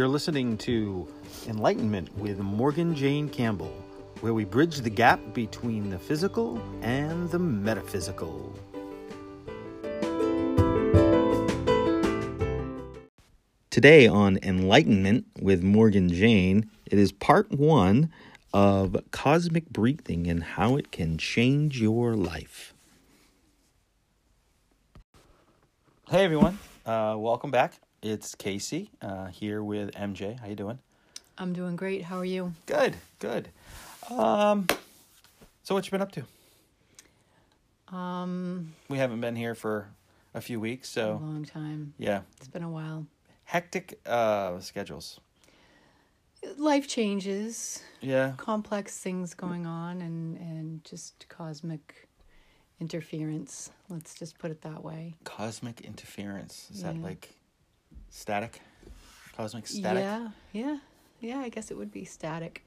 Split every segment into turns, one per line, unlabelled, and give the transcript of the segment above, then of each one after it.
You're listening to Enlightenment with Morgan Jane Campbell, where we bridge the gap between the physical and the metaphysical. Today on Enlightenment with Morgan Jane, it is part one of cosmic breathing and how it can change your life. Hey everyone, uh, welcome back. It's Casey uh, here with MJ. How you doing?
I'm doing great. How are you?
Good, good. Um, so what you been up to?
Um,
We haven't been here for a few weeks,
a
so
long time.
yeah,
It's been a while.
hectic uh, schedules.
Life changes,
Yeah,
complex things going on, and and just cosmic interference. Let's just put it that way.
cosmic interference. Is that like static? Cosmic static.
Yeah, yeah, yeah. I guess it would be static.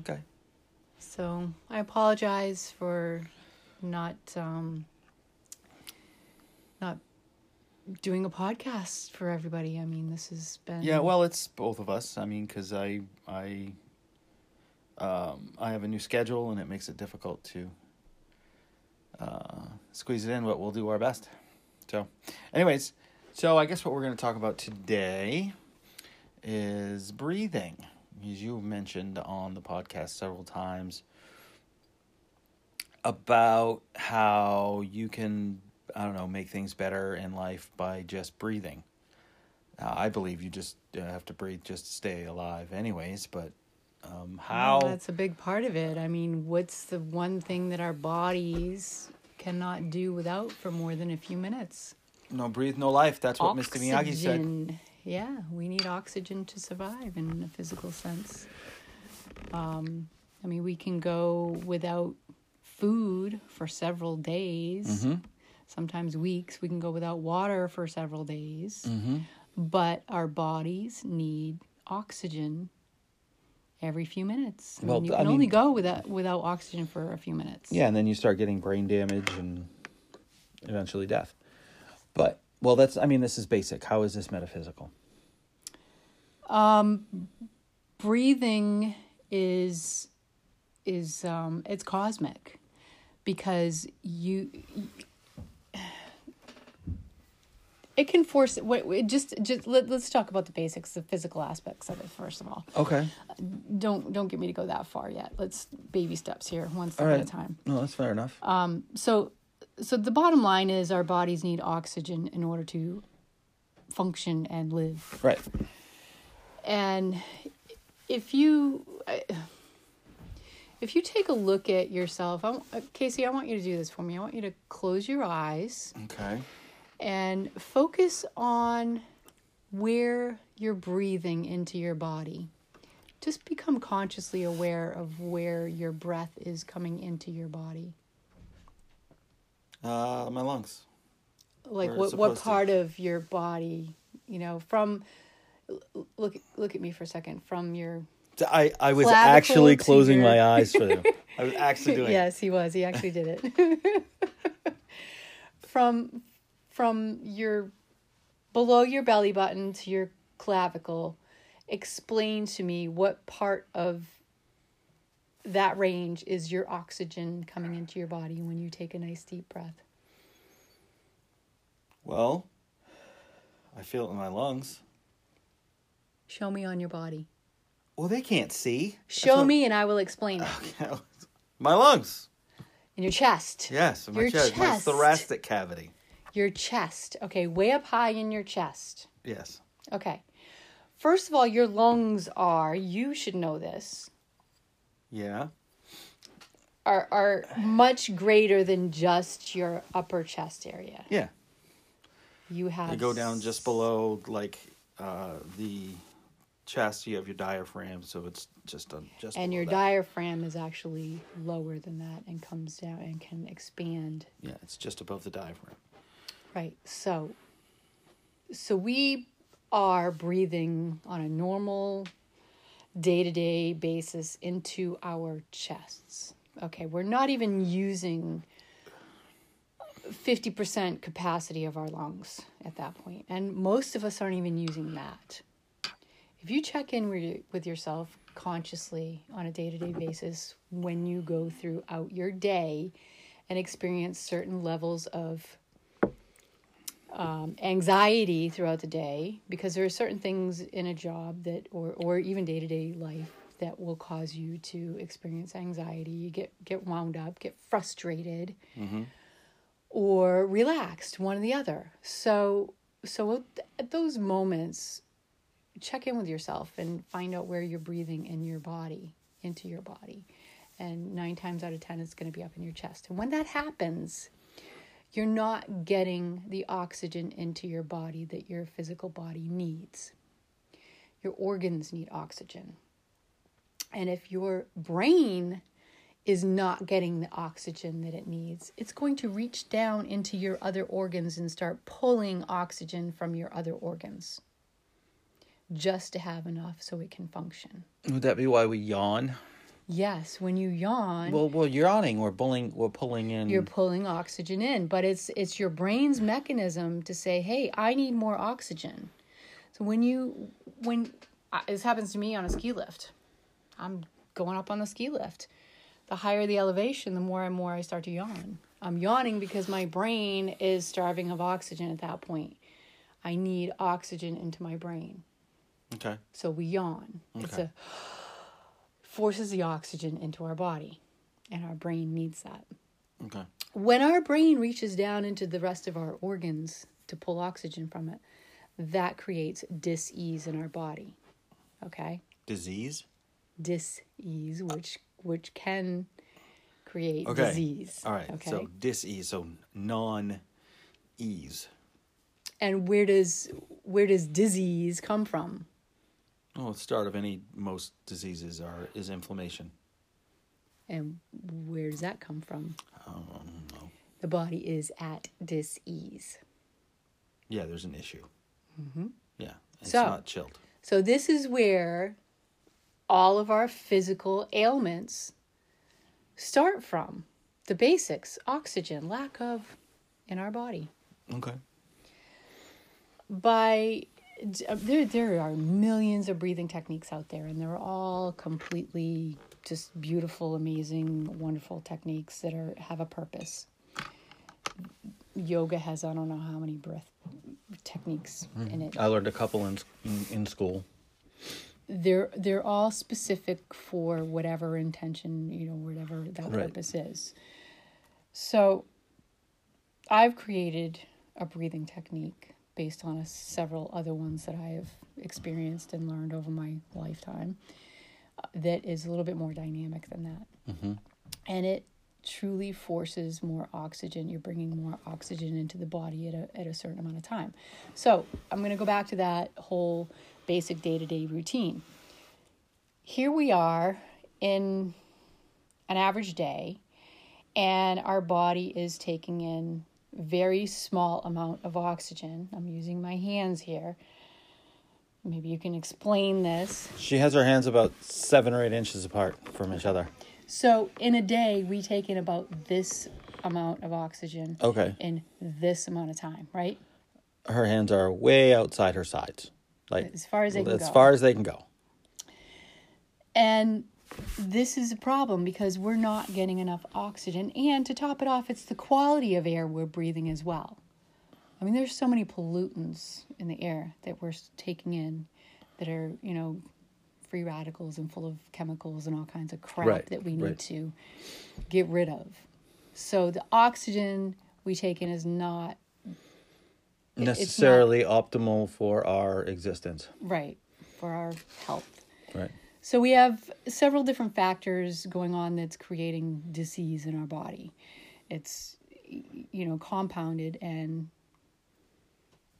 Okay.
So I apologize for not um, not doing a podcast for everybody. I mean, this has been
Yeah, well, it's both of us. I mean, because I I um, I have a new schedule and it makes it difficult to uh, squeeze it in, but we'll do our best. So, anyways, so I guess what we're going to talk about today is breathing, as you mentioned on the podcast several times about how you can I don't know make things better in life by just breathing. Uh, I believe you just uh, have to breathe just to stay alive, anyways. But um, how?
Well, that's a big part of it. I mean, what's the one thing that our bodies cannot do without for more than a few minutes?
No breathe, no life. That's what Mr. Miyagi said.
Yeah, we need oxygen to survive in a physical sense. Um, I mean, we can go without food for several days,
Mhm.
sometimes weeks. We can go without water for several days.
Mm-hmm.
but our bodies need oxygen every few minutes. I
Well,
mean, you
I
can only
mean-
go without without oxygen for a few minutes.
Yeah, and then you start getting brain damage and eventually death. But well, that's. I mean, this is basic. How is this metaphysical?
Um, Breathing is is um, it's cosmic because you. It can force what just just let, let's talk about the basics, the physical aspects of it first of all.
Okay.
Don't don't get me to go that far yet. Let's baby steps here, one step
right.
at a time.
No, that's fair enough.
um so so the bottom line is our bodies need oxygen in order to function and live
right.
and if you if you take a look at yourself I, casey i want you to do this for me i want you to close your eyes
Okay.
and focus on where you're breathing into your body just become consciously aware of where your breath is coming into your body
Uh, my lungs.
like what what
supposed to.
part of your body you know from look look at me for a second from your
I, I was actually closing
your-
my eyes for you. I was actually doing
yes he was he actually did it from from your below your belly button to your clavicle explain to me what part of that range is your oxygen coming into your body when you take a nice deep breath
Well, I feel it in my lungs.
show me on your body
Well, they can't see.
Show
what-
me and i will explain it
my lungs.
in your chest
Yes, in my
Your
chest, my
chest.
thoracic cavity.
your chest okay way up high in your chest
Yes.
Okay. First of all, your lungs are, you should know this,
Yeah.
are are much greater than just your upper chest area.
Yeah.
You have
You go down just below like uh, the chest. You have your diaphragm, so it's just on just.
and your
that.
diaphragm is actually lower than that and comes down and can expand.
Yeah, it's just above the diaphragm.
Right. So so we are breathing on a normal day-to-day basis into our chests. Okay, we're not even using 50% capacity of our lungs at that point. And most of us aren't even using that. if you check in with, yourself consciously on a day-to-day basis when you go throughout your day and experience certain levels of um, anxiety throughout the day because there are certain things in a job that or or even day-to-day life that will cause you to experience anxiety. You get get wound up get frustrated or relaxed one or the other. So so at those moments check in with yourself and find out where you're breathing in your body into your body. And nine times out of ten it's going to be up in your chest. And when that happens you're not getting the oxygen into your body that your physical body needs your organs need oxygen and if your brain is not getting the oxygen that it needs, it's going to reach down into your other organs and start pulling oxygen from your other organs just to have enough so it can function.
Would that be why we yawn?
Yes, when you yawn,
Well, well, yawning, we're pulling, we're pulling in.
you're pulling oxygen in, but it's it's your brain's mechanism to say, "Hey, I need more oxygen." So when you when uh, this happens to me on a ski lift, I'm going up on the ski lift. The higher the elevation, the more and more I start to yawn. I'm yawning because my brain is starving of oxygen at that point. I need oxygen into my brain.
okay.
So we yawn. It's
Okay.
a forces the oxygen into our body, and our brain needs that.
Okay.
When our brain reaches down into the rest of our organs to pull oxygen from it, that creates dis-ease in our body. Okay?
Disease.
Dis-ease, which which can create
Okay.
disease.
All right.
Okay.
So dis-ease. So non-ease.
and where does where does disease come from?
Oh, the start of any most diseases are is inflammation.
And where does that come from?
Um, no.
The body is at dis-ease.
Yeah, there's an issue. Mm-hmm. Yeah, it's
So-
not chilled.
So this is where all of our physical ailments start from. The basics, oxygen, lack of in our body.
Okay.
By Uh, there there are millions of breathing techniques out there and they're all completely just beautiful, amazing, wonderful techniques that are have a purpose. Yoga has I don't know how many breath techniques hmm. in it.
I learned a couple in in, in school.
they're they're all specific for whatever intention you know whatever that
Right.
purpose is so i've created a breathing technique based on a, several other ones that i have experienced and learned over my lifetime uh, that is a little bit more dynamic than that. And it truly forces more oxygen. You're bringing more oxygen into the body at a, at a certain amount of time. So i'm going to go back to that whole basic day-to-day routine. Here we are in an average day and our body is taking in very small amount of oxygen i'm using my hands here maybe you can explain this
She has her hands about seven or eight inches apart from each other.
So in a day, we take in about this amount of oxygen
Okay.
in this amount of time, right?
Her hands are way outside her sides, like
As far as they can
as
go.
far as they can go.
And this is a problem because we're not getting enough oxygen. And to top it off, it's the quality of air we're breathing as well. I mean, there's so many pollutants in the air that we're taking in that are, you know, free radicals and full of chemicals and all kinds of crap
Right,
that we need
right.
to get rid of. So the oxygen we take in is not it's not-
Necessarily optimal for our existence.
right for our health.
Right.
So we have several different factors going on that's creating disease in our body. It's you know compounded and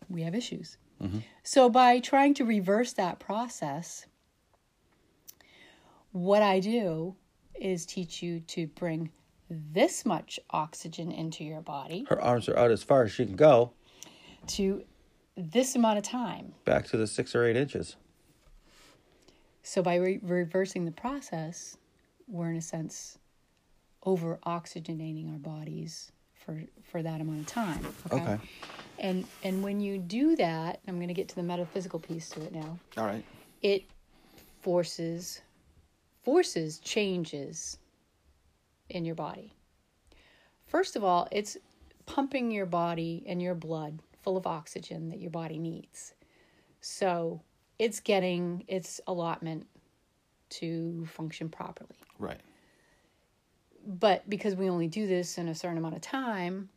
we have issues. Mm-hmm. So by trying to reverse that process, what I do is teach you to bring this much oxygen into your body
Her arms are out as far as she can go,
to this amount of time.
back to the six or eight inches.
So by re- reversing the process, we're in a sense over oxygenating our bodies for for that amount of time. Okay.
Okay.
And and when you do that, I'm going to get to the metaphysical piece to it now.
All right.
it forces forces changes in your body. First of all, it's pumping your body and your blood full of oxygen that your body needs. So it's getting its allotment to function properly.
Right.
But because we only do this in a certain amount of time,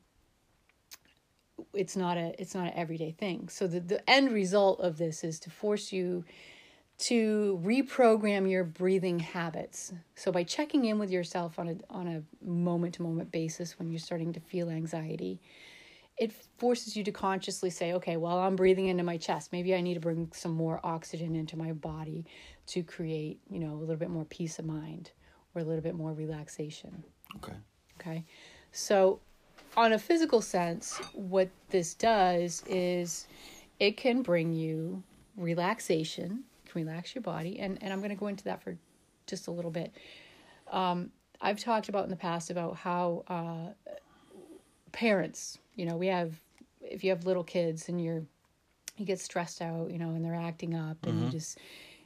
it's not a it's not an everyday thing. So the, the end result of this is to force you to reprogram your breathing habits. So by checking in with yourself on a on a moment to moment basis when you're starting to feel anxiety, it forces you to consciously say, okay, well, I'm breathing into my chest. Maybe I need to bring some more oxygen into my body to create, you know, a little bit more peace of mind or a little bit more relaxation.
Okay.
Okay. So, on a physical sense, what this does is it can bring you relaxation, can relax your body. And, and I'm going to go into that for just a little bit. Um, I've talked about in the past about how uh, parents, you know, we have, if you have little kids and you're, you get stressed out, you know, and they're acting up and you mm-hmm. just,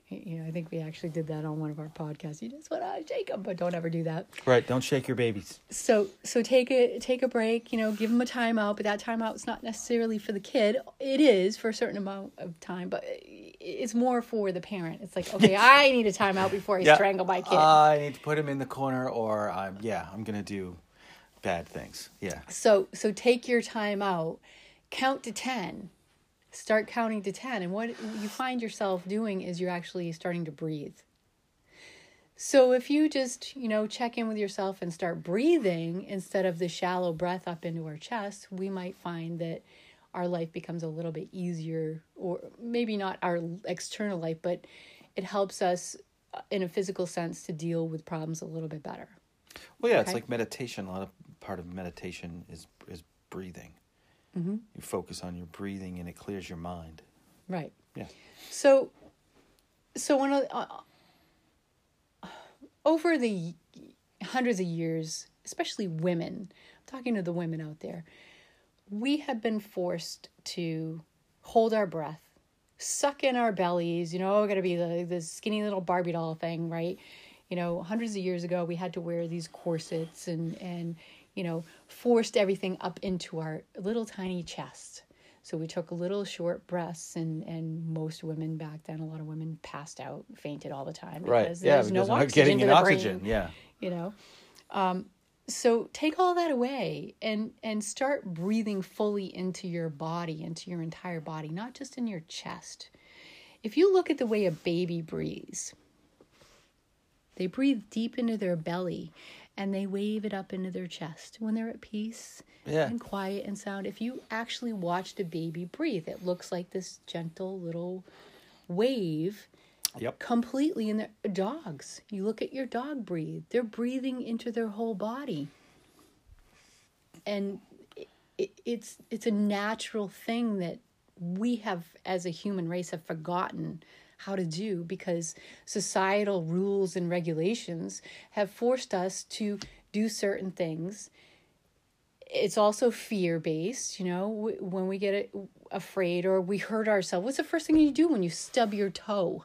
you know, I think we actually did that on one of our podcasts. You just want to shake them, but don't ever do that
Right. Don't shake your babies.
so so take a take a break you know give them a timeout but that timeout is not necessarily for the kid it is for a certain amount of time but it's more for the parent it's like okay i need a timeout before i strangle my kid
I need to put him in the corner, or I'm yeah, I'm gonna do bad things. Yeah.
so so take your time out count to 10 start counting to 10 and what you find yourself doing is you're actually starting to breathe so if you just you know check in with yourself and start breathing instead of the shallow breath up into our chest we might find that our life becomes a little bit easier or maybe not our external life but it helps us uh, in a physical sense to deal with problems a little bit better
Well, yeah, it's like meditation. A lot of part of meditation is is breathing.
Mm-hmm.
You focus on your breathing, and it clears your mind.
right
Yeah.
So, so one of uh, over the hundreds of years, especially women, I'm talking to the women out there, we have been forced to hold our breath, suck in our bellies. You know, got to be the the skinny little Barbie doll thing, right? You know, hundreds of years ago, we had to wear these corsets and and you know forced everything up into our little tiny chest. So we took little short breaths, and and most women back then, a lot of women passed out, fainted all the time because there's no
because not
oxygen
getting
to the
oxygen.
brain
Yeah.
you know um, so take all that away and and start breathing fully into your body into your entire body not just in your chest if you look at the way a baby breathes they breathe deep into their belly and they wave it up into their chest when they're at peace
Yeah.
and quiet and sound if you actually watched a baby breathe it looks like this gentle little wave
Yep.
completely in their dogs. You look at your dog breathe. They're breathing into their whole body. And it, it, it's it's a natural thing that we have as a human race have forgotten how to do because societal rules and regulations have forced us to do certain things it's also fear based you know when we get afraid or we hurt ourselves what's the first thing you do when you stub your toe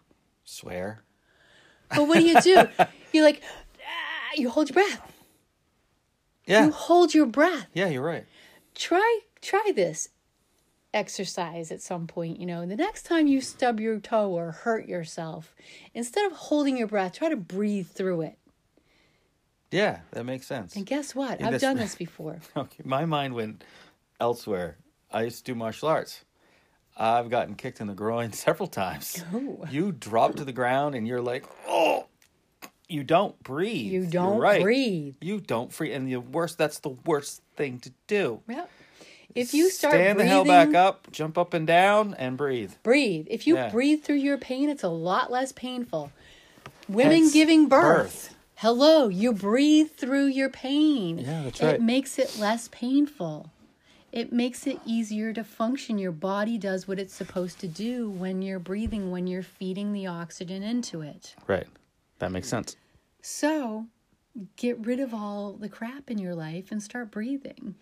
Swear.
but what do you do? You're like, ah, you hold your breath.
Yeah.
You hold your breath.
Yeah, you're right.
Try try this exercise at some point, you know. The next time you stub your toe or hurt yourself, instead of holding your breath, try to breathe through it.
Yeah, that makes sense.
And guess what?
Yeah,
I've done this before.
Okay, my mind went elsewhere. I used to do martial arts. I've gotten kicked in the groin several times.
Oh.
You drop to the ground and you're like, oh, you don't breathe.
You don't
right.
breathe.
You don't free, and the worst. That's the worst thing to do.
Yeah. If you start
stand
breathing,
the hell back up, jump up and down, and breathe.
breathe. If you
Yeah.
breathe through your pain, it's a lot less painful. Women
Hence,
giving birth.
birth.
Hello, you breathe through your pain.
Yeah, that's right.
It makes it less painful. It makes it easier to function. Your body does what it's supposed to do when you're breathing, when you're feeding the oxygen into it.
Right. That makes sense.
So, get rid of all the crap in your life and start breathing.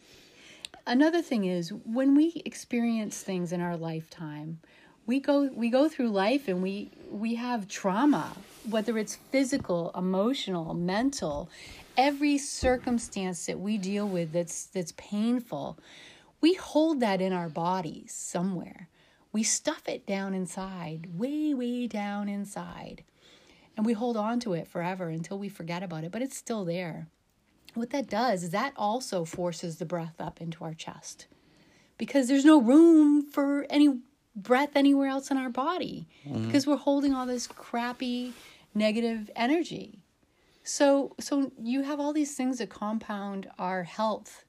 Another thing is when we experience things in our lifetime, we go we go through life and we we have trauma whether it's physical emotional mental every circumstance that we deal with that's that's painful we hold that in our bodies somewhere. We stuff it down inside way way down inside. And we hold on to it forever until we forget about it but it's still there what that does is that also forces the breath up into our chest because there's no room for any breath anywhere else in our body mm-hmm. because we're holding all this crappy negative energy. So so you have all these things that compound our health,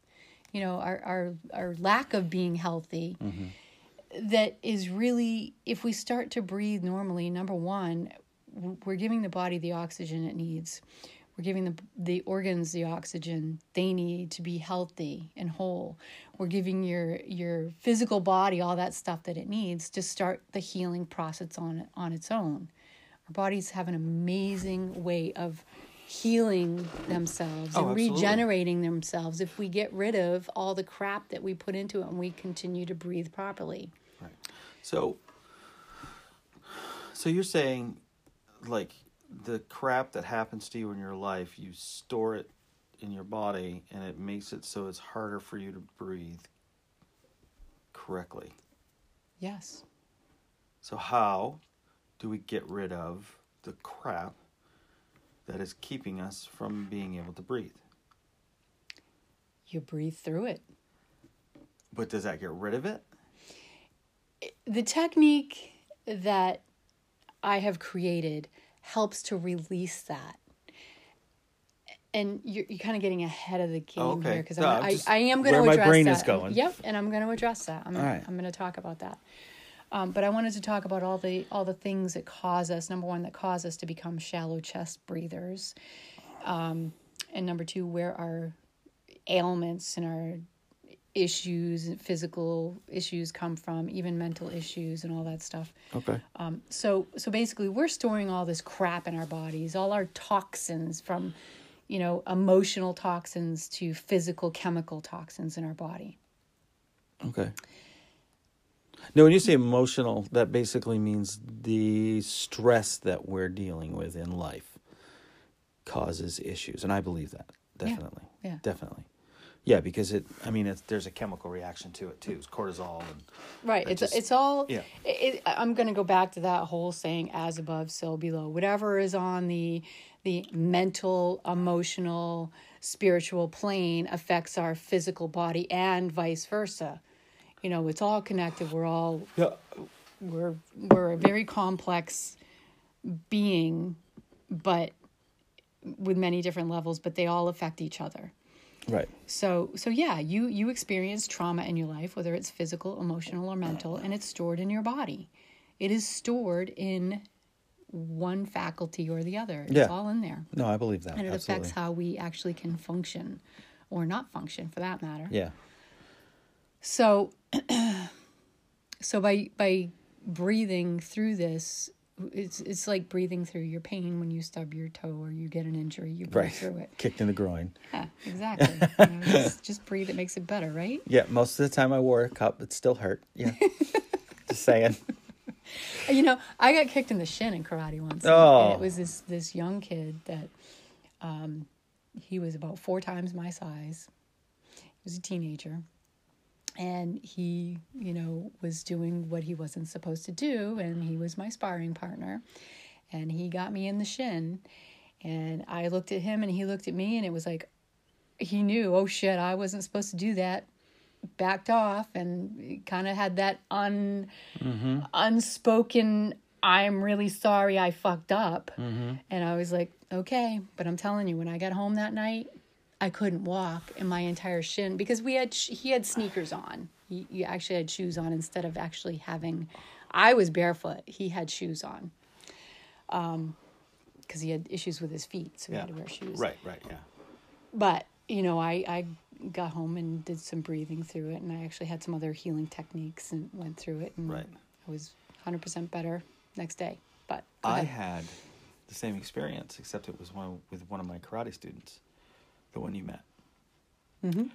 you know, our our our lack of being healthy. Mm-hmm. That is really if we start to breathe normally, number 1, we're giving the body the oxygen it needs. We're giving the the organs the oxygen they need to be healthy and whole. We're giving your your physical body all that stuff that it needs to start the healing process on on its own. Our bodies have an amazing way of healing themselves
Oh,
and
absolutely.
regenerating themselves if we get rid of all the crap that we put into it and we continue to breathe properly.
Right. So, so you're saying, like, the crap that happens to you in your life, you store it in your body, and it makes it so it's harder for you to breathe correctly.
Yes.
So, how do we get rid of the crap that is keeping us from being able to breathe?
You breathe through it.
But does that get rid of it?
the technique that I have created helps to release that. And you're, you're kind of getting ahead of the game
Oh, okay.
here because
No, I'm
I,
just-
I am going to
where my
address
brain
that.
is going.
Yep, and I'm going to address that. I'm,
All right.
I'm going to talk about that. Um, but I wanted to talk about all the all the things that cause us. Number one, that cause us to become shallow chest breathers, um, and number two, where our ailments and our issues, physical issues come from, even mental issues and all that stuff.
Okay.
Um, so so basically, we're storing all this crap in our bodies, all our toxins from, you know, emotional toxins to physical chemical toxins in our body.
Okay. No, when you say emotional, that basically means the stress that we're dealing with in life causes issues, and I believe that definitely.
yeah.
Definitely. Yeah, because it. I mean, it's, there's a chemical reaction to it too. It's cortisol and
Right. It's
just-
it's all.
yeah.
It, it, I'm going to go back to that whole saying, "As above, so below." Whatever is on the the mental, emotional, spiritual plane affects our physical body, and vice versa. You know, it's all connected. We're all
yeah.
we're we're a very complex being but with many different levels but they all affect each other
Right.
so so yeah you you experience trauma in your life whether it's physical emotional or mental and it's stored in your body it is stored in one faculty or the other it's
Yeah.
all in there
No, I believe that.
and it
absolutely.
affects how we actually can function or not function for that matter
Yeah.
so so by by breathing through this it's it's like breathing through your pain when you stub your toe or you get an injury you breathe
Right.
through it
Kicked in the groin.
yeah exactly you know, just, just breathe it makes it better right
Yeah. Most of the time I wore a cup, it still hurt. Yeah. Just saying.
you know i got kicked in the shin in karate once
Oh.
and it was this this young kid that um he was about four times my size he was a teenager and he you know was doing what he wasn't supposed to do and he was my sparring partner. And he got me in the shin. And i looked at him and he looked at me and it was like he knew oh shit i wasn't supposed to do that. Backed off and kind of had that un mm-hmm. unspoken i'm really sorry i fucked up. Mm-hmm. And i was like okay but i'm telling you when i got home that night I couldn't walk in my entire shin because we had he had sneakers on. He, he actually had shoes on instead of actually having. I was barefoot. He had shoes on. Um, because he had issues with his feet, so he
Yeah.
had to wear shoes.
Right. Right. Yeah.
But you know, I I got home and did some breathing through it, and I actually had some other healing techniques and went through it, and
Right.
I was hundred percent better next day. But
I had the same experience, except it was one with one of my karate students, the one you met.
Mm-hmm.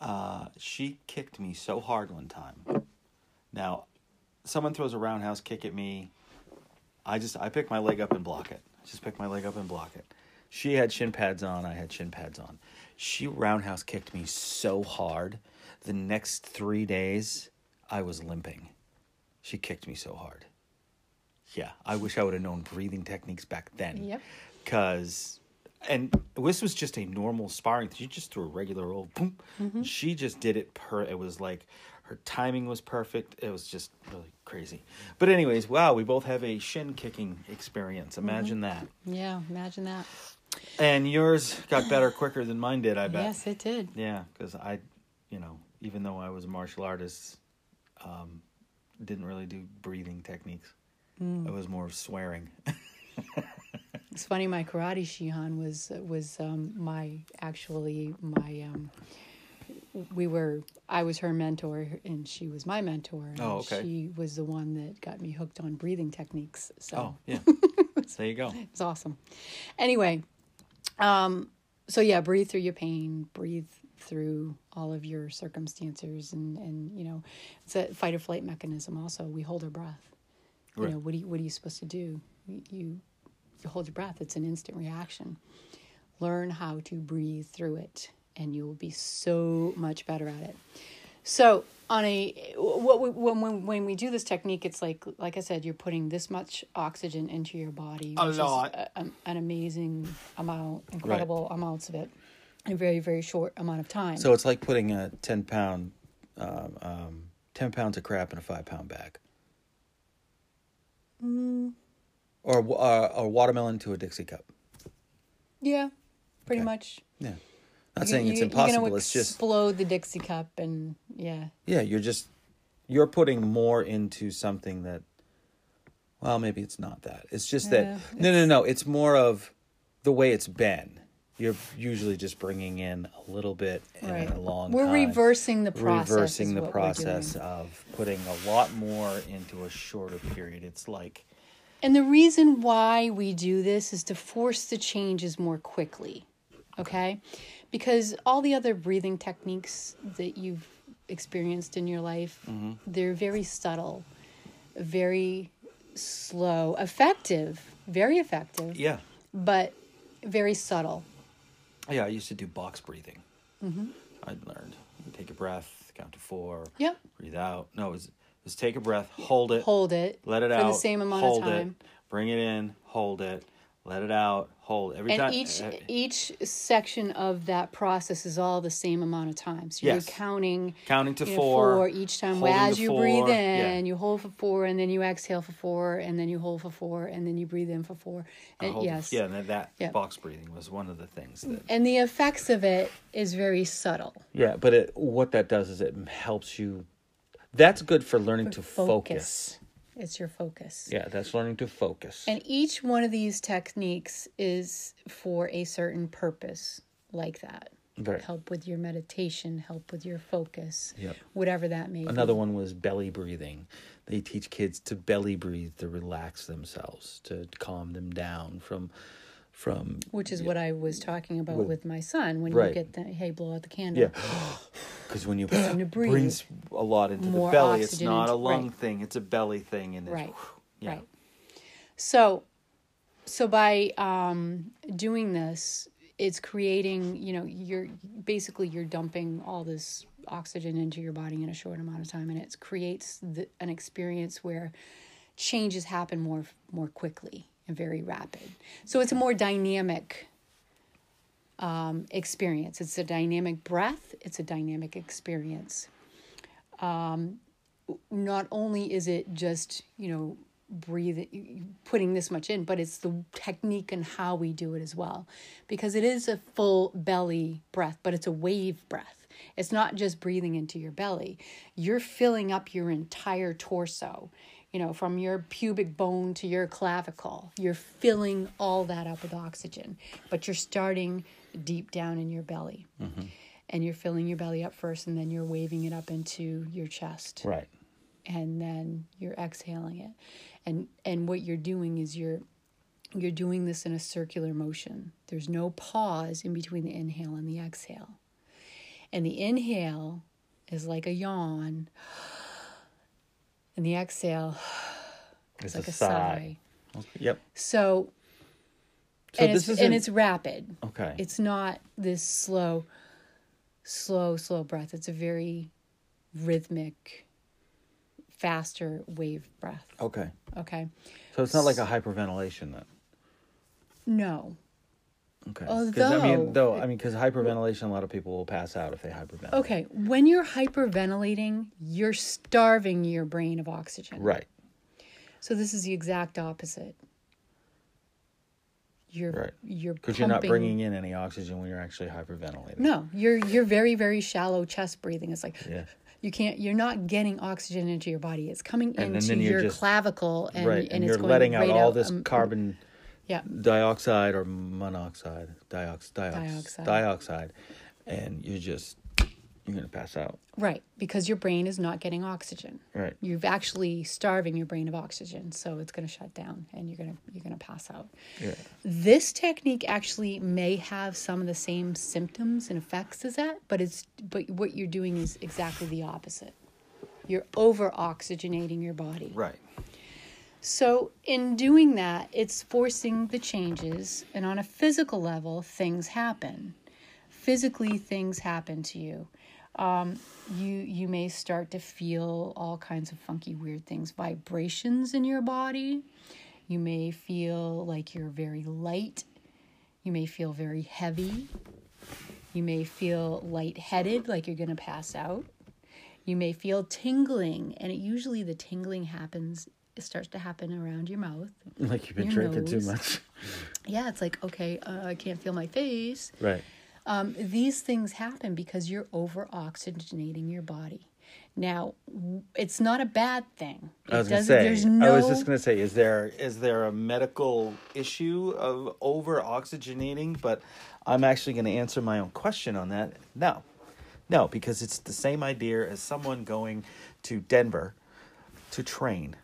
Uh, she kicked me so hard one time. Now, someone throws a roundhouse kick at me, I just I pick my leg up and block it. Just pick my leg up and block it. She had shin pads on. I had shin pads on. She roundhouse kicked me so hard. The next three days, I was limping. She kicked me so hard. Yeah, I wish I would have known breathing techniques back then.
Yep.
Cause, and this was just a normal sparring. She just threw a regular old boom. She just did it per. It was like her timing was perfect. It was just really crazy. But anyways, wow, we both have a shin kicking experience. Imagine that.
Yeah, imagine that.
And yours got better quicker than mine did. I bet.
Yes, it did.
Yeah, because I, you know, even though I was a martial artist, um, didn't really do breathing techniques.
Mm.
It was more of swearing.
It's funny. My karate shihan was was um, my actually my. Um, we were. I was her mentor, and she was my mentor. And
Oh, okay.
She was the one that got me hooked on breathing techniques. So
Oh, yeah. there you go.
it's awesome. Anyway, um, so yeah, breathe through your pain. Breathe through all of your circumstances, and and you know, it's a fight or flight mechanism. Also, we hold our breath.
right.
You know, what do you, what are you supposed to do? You, you you hold your breath. It's an instant reaction. Learn how to breathe through it, and you will be so much better at it. So on a what we, when, when when we do this technique, it's like like I said, you're putting this much oxygen into your body,
A
which is
lot.
a- an, an amazing amount, incredible amounts of it, in a very very short amount of time.
So it's like putting a ten pound, um, um, ten pounds of crap in a five pound bag, or uh, a watermelon to a Dixie cup.
yeah, pretty
Okay.
much.
Yeah, not
You-
saying it's
you-
impossible.
You're
It's just
explode the Dixie cup, and yeah,
yeah, you're just you're putting more into something that. Well, maybe it's not that. It's just that
Yeah,
no, no, no. It's more of the way it's been. You're usually just bringing in a little bit
right.
in a long
We're
time.
reversing the process.
reversing the
what we're doing.
process of putting a lot more into a shorter period. It's like
And the reason why we do this is to force the changes more quickly. Okay? Because all the other breathing techniques that you've experienced in your life,
Mm-hmm.
they're very subtle, very slow, effective, very effective,
yeah,
but very subtle.
yeah. I used to do box breathing.
Mm-hmm.
I learned you take a breath, count to four,
Yep.
breathe out. No, it was just take a breath, hold it,
Hold it
let it
for
out,
the same amount
hold
of time.
it, bring it in, hold it, let it out, hold every
and
time.
each
uh,
each section of that process is all the same amount of time. So
Yes.
you're counting
counting to
you know,
four,
each time.
holding
As you
four,
breathe in,
yeah.
you hold for four, and then you exhale for four, and then you hold for four, and then you breathe in for four. And
hold-
yes,
yeah, and that, that
Yeah.
box breathing was one of the things that.
and the effects of it is very subtle.
Yeah, but it, what that does is it helps you. That's good for learning to focus.
It's your focus.
Yeah, that's learning to focus.
And each one of these techniques is for a certain purpose, like that.
Right.
Help with your meditation, help with your focus,
Yep.
whatever that may be.
Another one was belly breathing. They teach kids to belly breathe to relax themselves, to calm them down from from
Which is what I was talking about with, my son when
Right.
you get the hey, blow out the candle.
yeah. Because when you
breathe.
a lot into the belly, it's not a lung
right.
thing; it's a belly thing, and
Right.
yeah.
Right. So so by um doing this, it's creating, you know, you're basically you're dumping all this oxygen into your body in a short amount of time and it creates the, an experience where changes happen more more quickly very rapid. So it's a more dynamic um, experience. It's a dynamic breath. It's a dynamic experience. Um, not only is it just you know breathing putting this much in but it's the technique and how we do it as well because it is a full belly breath but it's a wave breath it's not just breathing into your belly you're filling up your entire torso you know from your pubic bone to your clavicle. You're filling all that up with oxygen but you're starting deep down in your belly. Mm-hmm. And you're filling your belly up first and then you're waving it up into your chest.
Right.
and then you're exhaling it. And and what you're doing is you're you're doing this in a circular motion. There's no pause in between the inhale and the exhale. And the inhale is like a yawn And the exhale is like a sigh.
Okay, Yep.
So,
So
and
this
it's
is
and it's rapid.
okay.
It's not this slow, slow, slow breath. It's a very rhythmic, faster wave breath.
okay.
Okay.
So it's not like a hyperventilation then.
No.
Okay. 'Cause, I mean,
Although-
though I mean, because hyperventilation, a lot of people will pass out if they hyperventilate.
Okay. When you're hyperventilating, you're starving your brain of oxygen.
Right.
So this is the exact opposite. You're
Right.
you're
Because you're not bringing in any oxygen when you're actually hyperventilating.
No, you're you're very very shallow chest breathing. It's like
Yeah.
you can't. You're not getting oxygen into your body. It's coming
And
into your
just-
clavicle, and
right.
and,
And,
it's
you're letting out
right
all this
um,
carbon
Yeah,
dioxide or monoxide, diox, diox,
Dioxide.
dioxide, and you're just you're gonna pass out.
right. Because your brain is not getting oxygen.
Right.
You've actually starving your brain of oxygen, so it's going to shut down, and you're gonna you're gonna pass out.
Yeah.
This technique actually may have some of the same symptoms and effects as that, but it's but what you're doing is exactly the opposite. You're over oxygenating your body.
Right.
So, in doing that, it's forcing the changes, and on a physical level, things happen. Physically, things happen to you. Um, you you may start to feel all kinds of funky, weird things, vibrations in your body. You may feel like you're very light. You may feel very heavy. You may feel lightheaded, like you're going to pass out. You may feel tingling, and it usually the tingling happens. It starts to happen around your mouth.
Like you've been drinking too much.
Yeah, it's like okay, uh, I can't feel my face.
Right.
Um, these things happen because you're over oxygenating your body. Now, it's not a bad thing. It
I was gonna say.
no.
I was just gonna say, is there is there a medical issue of over oxygenating? But I'm actually gonna answer my own question on that. No, no, because it's the same idea as someone going to Denver to train,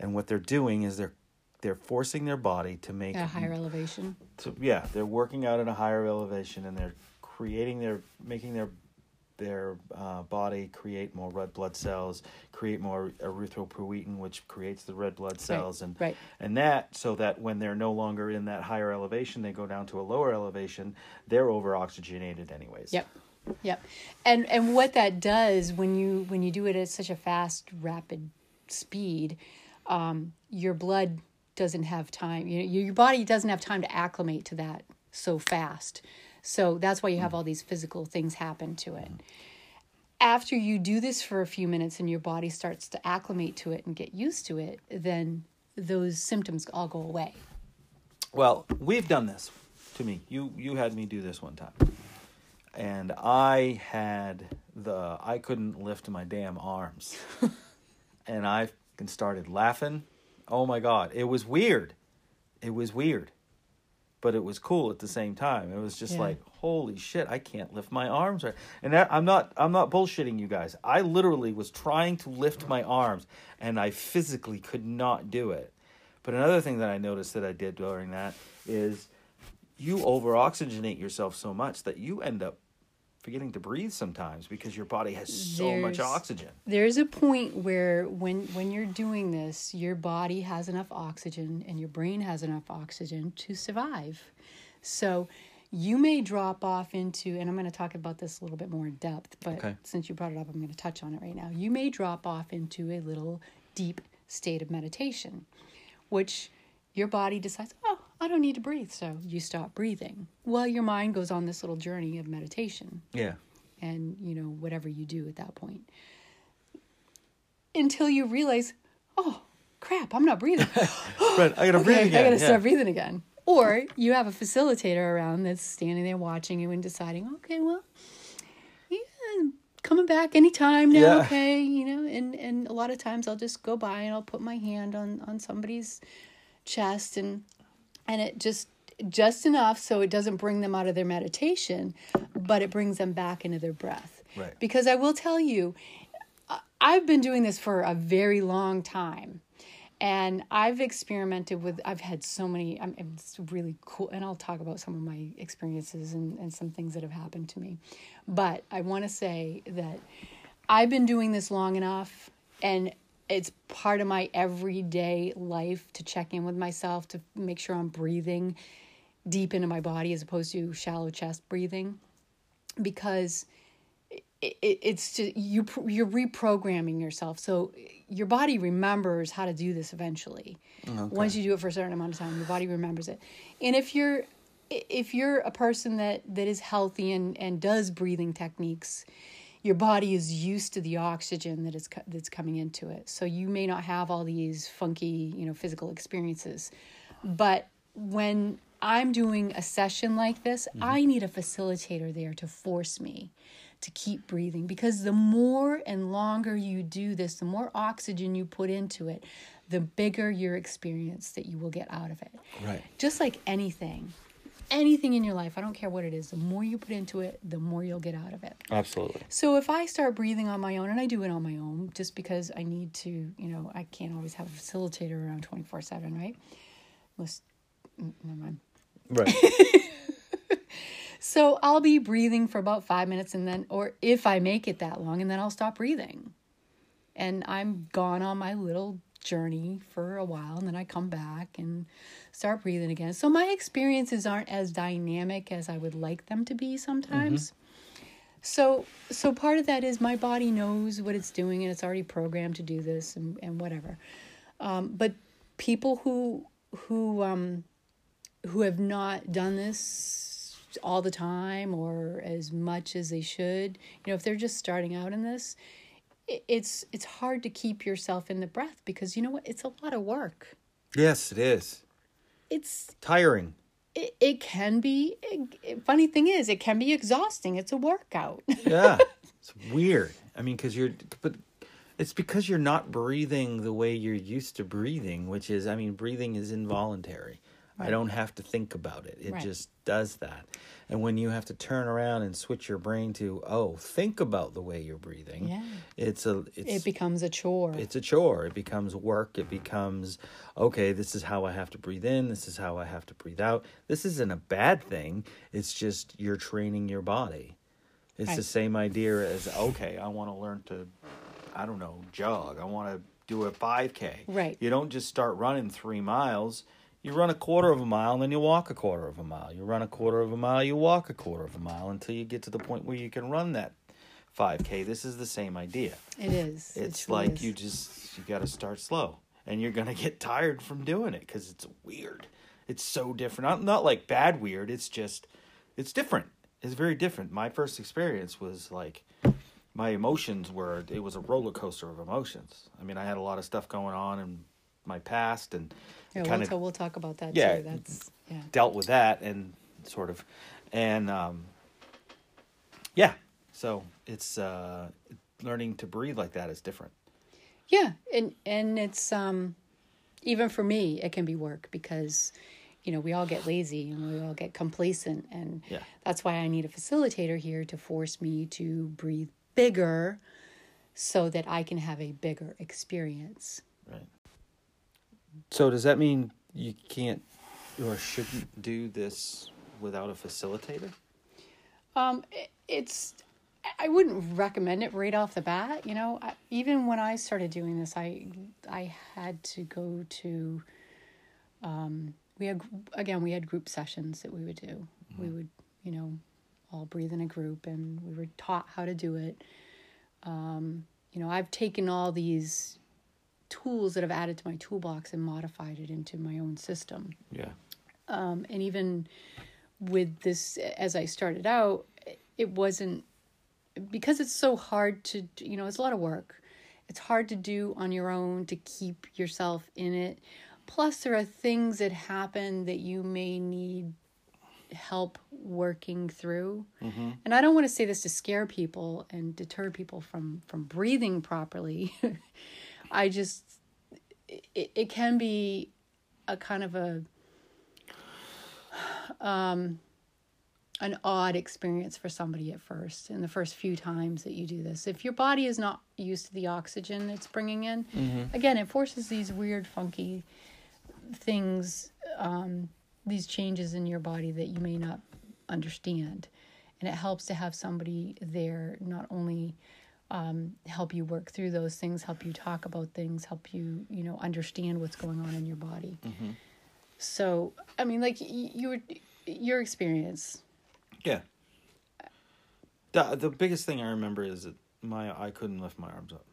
and what they're doing is they're they're forcing their body to make
a higher elevation.
so yeah, they're working out at a higher elevation and they're creating their making their their uh, body create more red blood cells, create more erythropoietin, which creates the red blood cells, and
right.
and that so that when they're no longer in that higher elevation, they go down to a lower elevation. They're over oxygenated anyways.
Yep. Yep. And and what that does when you when you do it at such a fast, rapid speed, um, your blood doesn't have time. You know, your body doesn't have time to acclimate to that so fast. So that's why you have all these physical things happen to it. After you do this for a few minutes and your body starts to acclimate to it and get used to it, then those symptoms all go away.
Well, we've done this to me. You you had me do this one time. And I had the I couldn't lift my damn arms. and I fucking started laughing. Oh my god, it was weird. It was weird. But it was cool at the same time. It was just
Yeah.
like, holy shit, I can't lift my arms right. And that, I'm not I'm not bullshitting you guys. I literally was trying to lift my arms and I physically could not do it. But another thing that I noticed that I did during that is you over oxygenate yourself so much that you end up forgetting to breathe sometimes because your body has so much oxygen.
there's a point where when when you're doing this your body has enough oxygen and your brain has enough oxygen to survive so you may drop off into and i'm going to talk about this a little bit more in depth but
Okay.
since you brought it up i'm going to touch on it right now you may drop off into a little deep state of meditation which your body decides oh i don't need to breathe so you stop breathing while your mind goes on this little journey of meditation
Yeah.
and you know whatever you do at that point until you realize oh crap i'm not breathing
Right. I gotta breathe again.
i gotta
yeah.
start breathing again or you have a facilitator around that's standing there watching you and deciding okay well yeah coming back anytime now
Yeah.
okay you know and and a lot of times i'll just go by and i'll put my hand on on somebody's chest and and it just just enough so it doesn't bring them out of their meditation but it brings them back into their breath.
Right.
because i will tell you i've been doing this for a very long time. And i've experimented with i've had so many I'm, it's really cool. And i'll talk about some of my experiences and, and some things that have happened to me. But i want to say that i've been doing this long enough and it's part of my everyday life to check in with myself to make sure I'm breathing deep into my body as opposed to shallow chest breathing. Because it, it, it's just you you're reprogramming yourself. So your body remembers how to do this eventually. Okay. once you do it for a certain amount of time your body remembers it. And if you're if you're a person that that is healthy and and does breathing techniques your body is used to the oxygen that is that's coming into it so you may not have all these funky you know physical experiences but when i'm doing a session like this mm-hmm. i need a facilitator there to force me to keep breathing because the more and longer you do this, the more oxygen you put into it, the bigger your experience that you will get out of it.
Right.
Just like anything, anything in your life, I don't care what it is, the more you put into it, the more you'll get out of it.
Absolutely.
So if I start breathing on my own, and I do it on my own just because I need to, you know, I can't always have a facilitator around 24 7, right? Unless, mm, never mind.
Right.
So I'll be breathing for about five minutes and then, or if I make it that long, and then I'll stop breathing. And I'm gone on my little journey for a while, and then I come back and start breathing again. So my experiences aren't as dynamic as I would like them to be sometimes. Mm-hmm. So, so part of that is my body knows what it's doing and it's already programmed to do this and, and whatever. Um, but people who who um, who have not done this all the time or as much as they should. You know, if they're just starting out in this, it's it's hard to keep yourself in the breath because you know what? It's a lot of work.
Yes, it is.
It's
tiring.
It, it can be. It, funny thing is, it can be exhausting. It's a workout.
yeah, it's weird. I mean, because you're, but it's because you're not breathing the way you're used to breathing, which is, I mean, breathing is involuntary. Right. I don't have to think about it. It right. just does that. And when you have to turn around and switch your brain to, oh, think about the way you're breathing.
Yeah.
It's a it's,
it becomes a chore.
It's a chore. It becomes work. It becomes okay, this is how I have to breathe in, this is how I have to breathe out. This isn't a bad thing. It's just you're training your body. It's right. the same idea as okay, I want to learn to I don't know, jog. I want to do a 5k.
Right.
You don't just start running 3 miles you run a quarter of a mile and then you walk a quarter of a mile. You run a quarter of a mile, you walk a quarter of a mile until you get to the point where you can run that 5K. This is the same idea.
It is.
It's
it
like
is.
you just you got to start slow, and you're gonna get tired from doing it because it's weird. It's so different. Not not like bad weird. It's just it's different. It's very different. My first experience was like my emotions were it was a roller coaster of emotions. I mean, I had a lot of stuff going on in my past and
yeah, kind we'll, of we'll talk about that
yeah,
too. That's yeah.
Dealt with that and sort of and um yeah. So it's uh learning to breathe like that is different.
Yeah, and and it's um even for me it can be work because you know we all get lazy and we all get complacent and
yeah.
that's why I need a facilitator here to force me to breathe bigger so that I can have a bigger experience.
Right. So does that mean you can't or shouldn't do this without a facilitator?
Um, it's I wouldn't recommend it right off the bat. You know, I, even when I started doing this, I I had to go to. Um, we had again we had group sessions that we would do. Mm-hmm. We would you know all breathe in a group, and we were taught how to do it. Um, you know, I've taken all these tools that I've added to my toolbox and modified it into my own system.
Yeah.
Um, and even with this, as I started out, it wasn't because it's so hard to, you know, it's a lot of work. It's hard to do on your own to keep yourself in it. Plus, there are things that happen that you may need help working through. Mm-hmm. And I don't want to say this to scare people and deter people from from breathing properly. I just it, it can be a kind of a um an odd experience for somebody at first in the first few times that you do this if your body is not used to the oxygen it's bringing in mm-hmm. again it forces these weird funky things um, these changes in your body that you may not understand and it helps to have somebody there not only um, help you work through those things, help you talk about things, help you, you know, understand what's going on in your body. So, I mean, like y- your your experience.
Yeah. The the biggest thing I remember is that my I couldn't lift my arms up,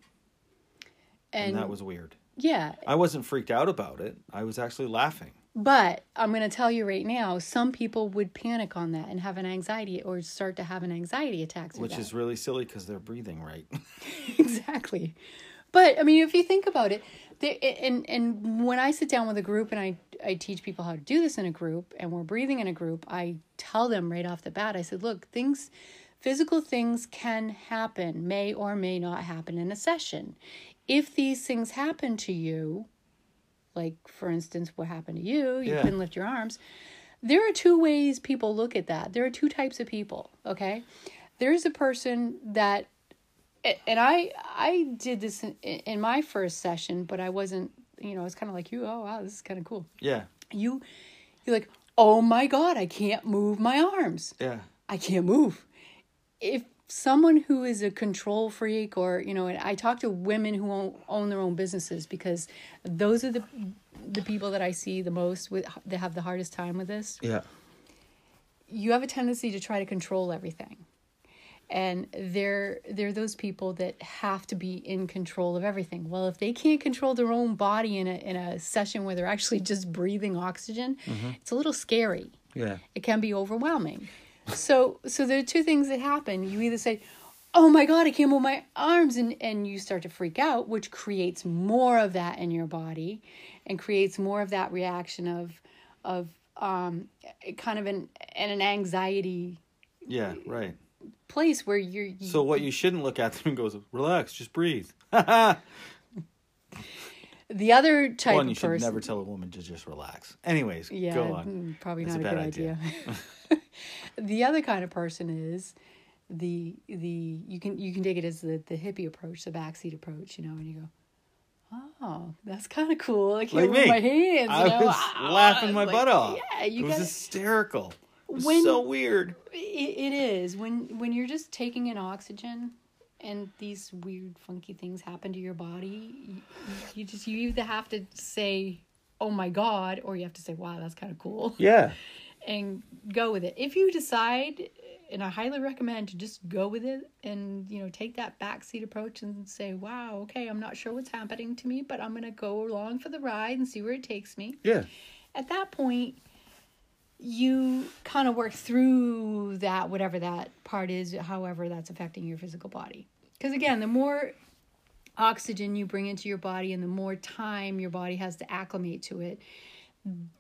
and,
And,
that was weird.
yeah,
I wasn't freaked out about it. I was actually laughing.
But I'm going to tell you right now, some people would panic on that and have an anxiety or start to have an anxiety attack.
which
that.
is really silly because they're breathing right.
exactly. But I mean, if you think about it, they, and and when I sit down with a group and I I teach people how to do this in a group, and we're breathing in a group, I tell them right off the bat. I said, look, things, physical things can happen, may or may not happen in a session. If these things happen to you, like for instance, what happened to you, you
Yeah.
couldn't lift your arms. There are two ways people look at that. There are two types of people. Okay, there's a person that and I I did this in, in my first session, but I wasn't. You know, it's kind of like you. Oh wow, this is kind of cool.
yeah,
You, you're like, oh my god, I can't move my arms.
yeah,
I can't move. If someone who is a control freak, or you know, and I talk to women who own, own their own businesses because those are the the people that I see the most with that have the hardest time with this.
Yeah,
you have a tendency to try to control everything. And they're they're those people that have to be in control of everything. Well if they can't control their own body in a in a session where they're actually just breathing oxygen mm-hmm. it's a little scary.
Yeah,
it can be overwhelming so so there are two things that happen you either say oh my god i can't move my arms and and you start to freak out which creates more of that in your body and creates more of that reaction of of um kind of an and an anxiety
yeah. Right.
place where you're you,
So what you shouldn't look at them and goes, relax, just breathe.
the other type
One, you
of
should
person
never tell a woman to just relax. Anyways,
yeah
go on.
mm, probably
That's
not
a
a,
bad
good
idea.
idea, the other kind of person is the the you can you can take it as the the hippie approach the backseat approach you know and you go oh that's kind of cool i can't
Like
move my hands you
I
know?
was
Ah,
laughing my
like,
butt off.
yeah
it
you
was hysterical. It was
When-
so weird.
it, it is when when you're just taking in oxygen and these weird funky things happen to your body you, you just you either have to say oh my god or you have to say wow that's kind of cool
Yeah.
and go with it if you decide and i highly recommend to just go with it and you know take that backseat approach and say wow okay i'm not sure what's happening to me but i'm going to go along for the ride and see where it takes me
Yeah.
at that point you kind of work through that whatever that part is however that's affecting your physical body because again the more oxygen you bring into your body and the more time your body has to acclimate to it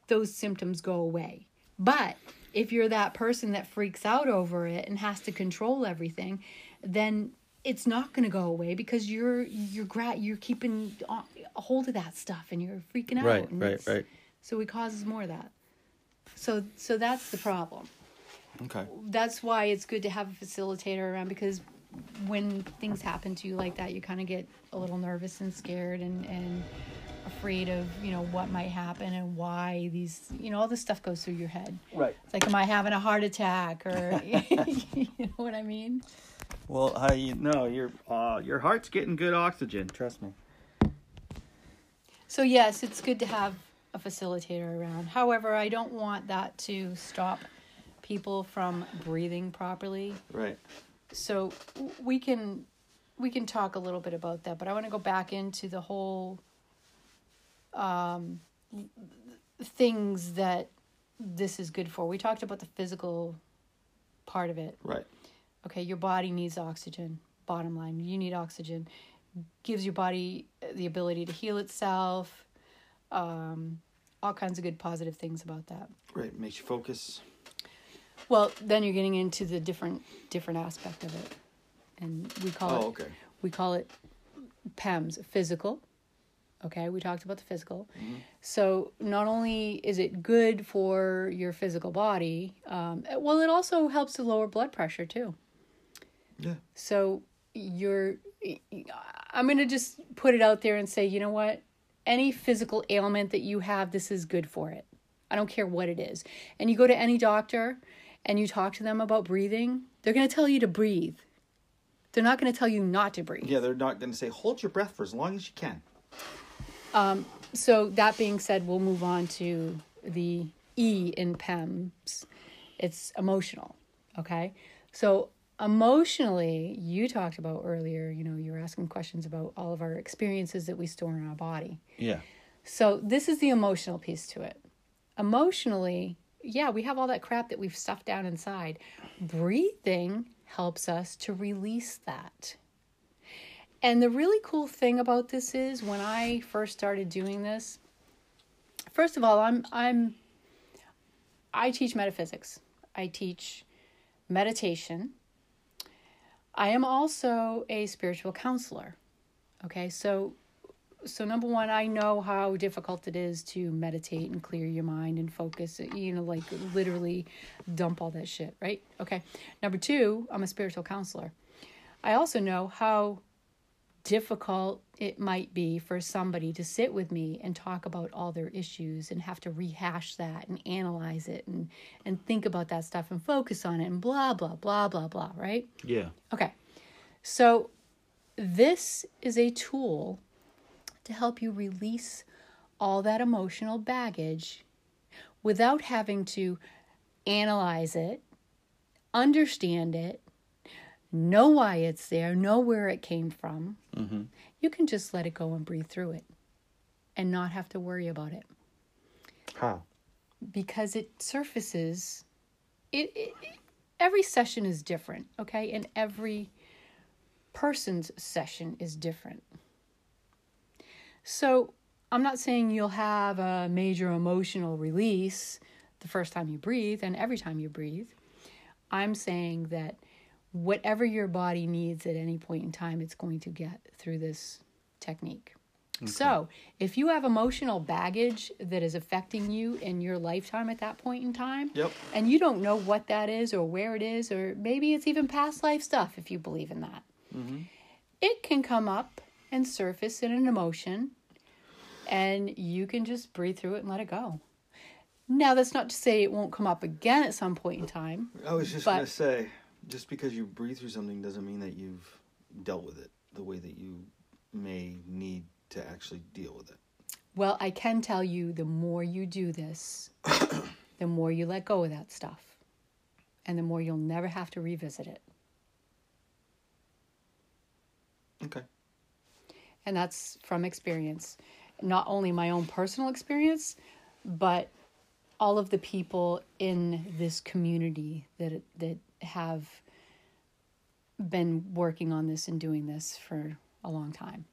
those symptoms go away but if you're that person that freaks out over it and has to control everything then it's not going to go away because you're you're gra- you're keeping a hold of that stuff and you're freaking out
Right, right, right.
so it causes more of that. So so that's the problem.
Okay.
That's why it's good to have a facilitator around because when things happen to you like that, you kind of get a little nervous and scared and and afraid of you know what might happen and why these you know all this stuff goes through your head.
Right.
It's like, am I having a heart attack or you know what I mean?
Well, I you know your uh, your heart's getting good oxygen. Trust me.
So yes, it's good to have a facilitator around. However, I don't want that to stop people from breathing properly.
Right.
So we can we can talk a little bit about that, but I want to go back into the whole um things that this is good for. We talked about the physical part of it.
Right.
Okay, your body needs oxygen. Bottom line, you need oxygen. Gives your body the ability to heal itself. Um, all kinds of good positive things about that.
Right. Makes you focus.
Well, then you're getting into the different different aspect of it, and we call
Oh,
it
okay.
we call it PEMS, physical. Okay, we talked about the physical. So not only is it good for your physical body, um, well, it also helps to lower blood pressure too.
Yeah.
So you're, I'm going to just put it out there and say, you know what? Any physical ailment that you have, this is good for it. I don't care what it is. And you go to any doctor and you talk to them about breathing, they're going to tell you to breathe. They're not going to tell you not to breathe.
Yeah, they're not going to say hold your breath for as long as you can.
Um, So that being said, we'll move on to the E in PEMS. It's emotional. Okay. So emotionally, you talked about earlier, you know, you were asking questions about all of our experiences that we store in our body.
Yeah.
So this is the emotional piece to it. Emotionally, yeah, we have all that crap that we've stuffed down inside. Breathing helps us to release that. And the really cool thing about this is when I first started doing this, first of all, I'm I'm I teach metaphysics. I teach meditation. I am also a spiritual counselor. Okay? So so number one, I know how difficult it is to meditate and clear your mind and focus, you know, like literally dump all that shit, right? Okay. Number two, I'm a spiritual counselor. I also know how difficult it might be for somebody to sit with me and talk about all their issues and have to rehash that and analyze it and and think about that stuff and focus on it and blah blah blah blah blah, right?
Yeah.
Okay. So this is a tool to help you release all that emotional baggage without having to analyze it, understand it, know why it's there, know where it came from. Mm-hmm. You can just let it go and breathe through it and not have to worry about it
How?
because it surfaces it, it, it- every session is different okay and every person's session is different so i'm not saying you'll have a major emotional release the first time you breathe and every time you breathe. I'm saying that whatever your body needs at any point in time it's going to get through this technique. So, if you have emotional baggage that is affecting you in your lifetime at that point in time,
Yep.
and you don't know what that is or where it is, or maybe it's even past life stuff if you believe in that, mm-hmm. it can come up and surface in an emotion, and you can just breathe through it and let it go. Now, that's not to say it won't come up again at some point in time.
I was just
But-
gonna say, just because you breathe through something doesn't mean that you've dealt with it the way that you may need to actually deal with it.
Well, I can tell you the more you do this, the more you let go of that stuff. And the more you'll never have to revisit it.
Okay.
And that's from experience. Not only my own personal experience, but all of the people in this community that that have been working on this and doing this for a long time.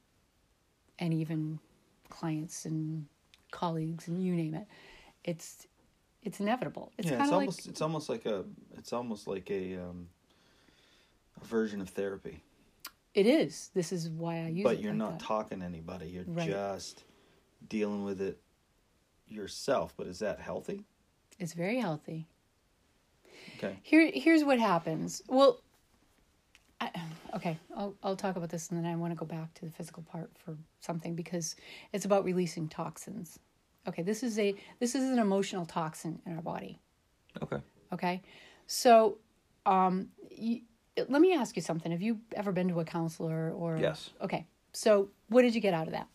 And even clients and colleagues and you name it. It's it's inevitable. It's
yeah,
kind
it's
of like
almost it's almost like a it's almost like a um, a version of therapy.
It is. This is why I use it.
but you're
like
not
that.
talking to anybody. You're
Right.
just dealing with it yourself. But is that healthy?
It's very healthy.
Okay.
Here, here's what happens. Well, I, okay, I'll I'll talk about this, and then I want to go back to the physical part for something because it's about releasing toxins. Okay, this is a this is an emotional toxin in our body.
Okay.
Okay, so um, you, let me ask you something. Have you ever been to a counselor or?
Yes.
Okay, so what did you get out of that?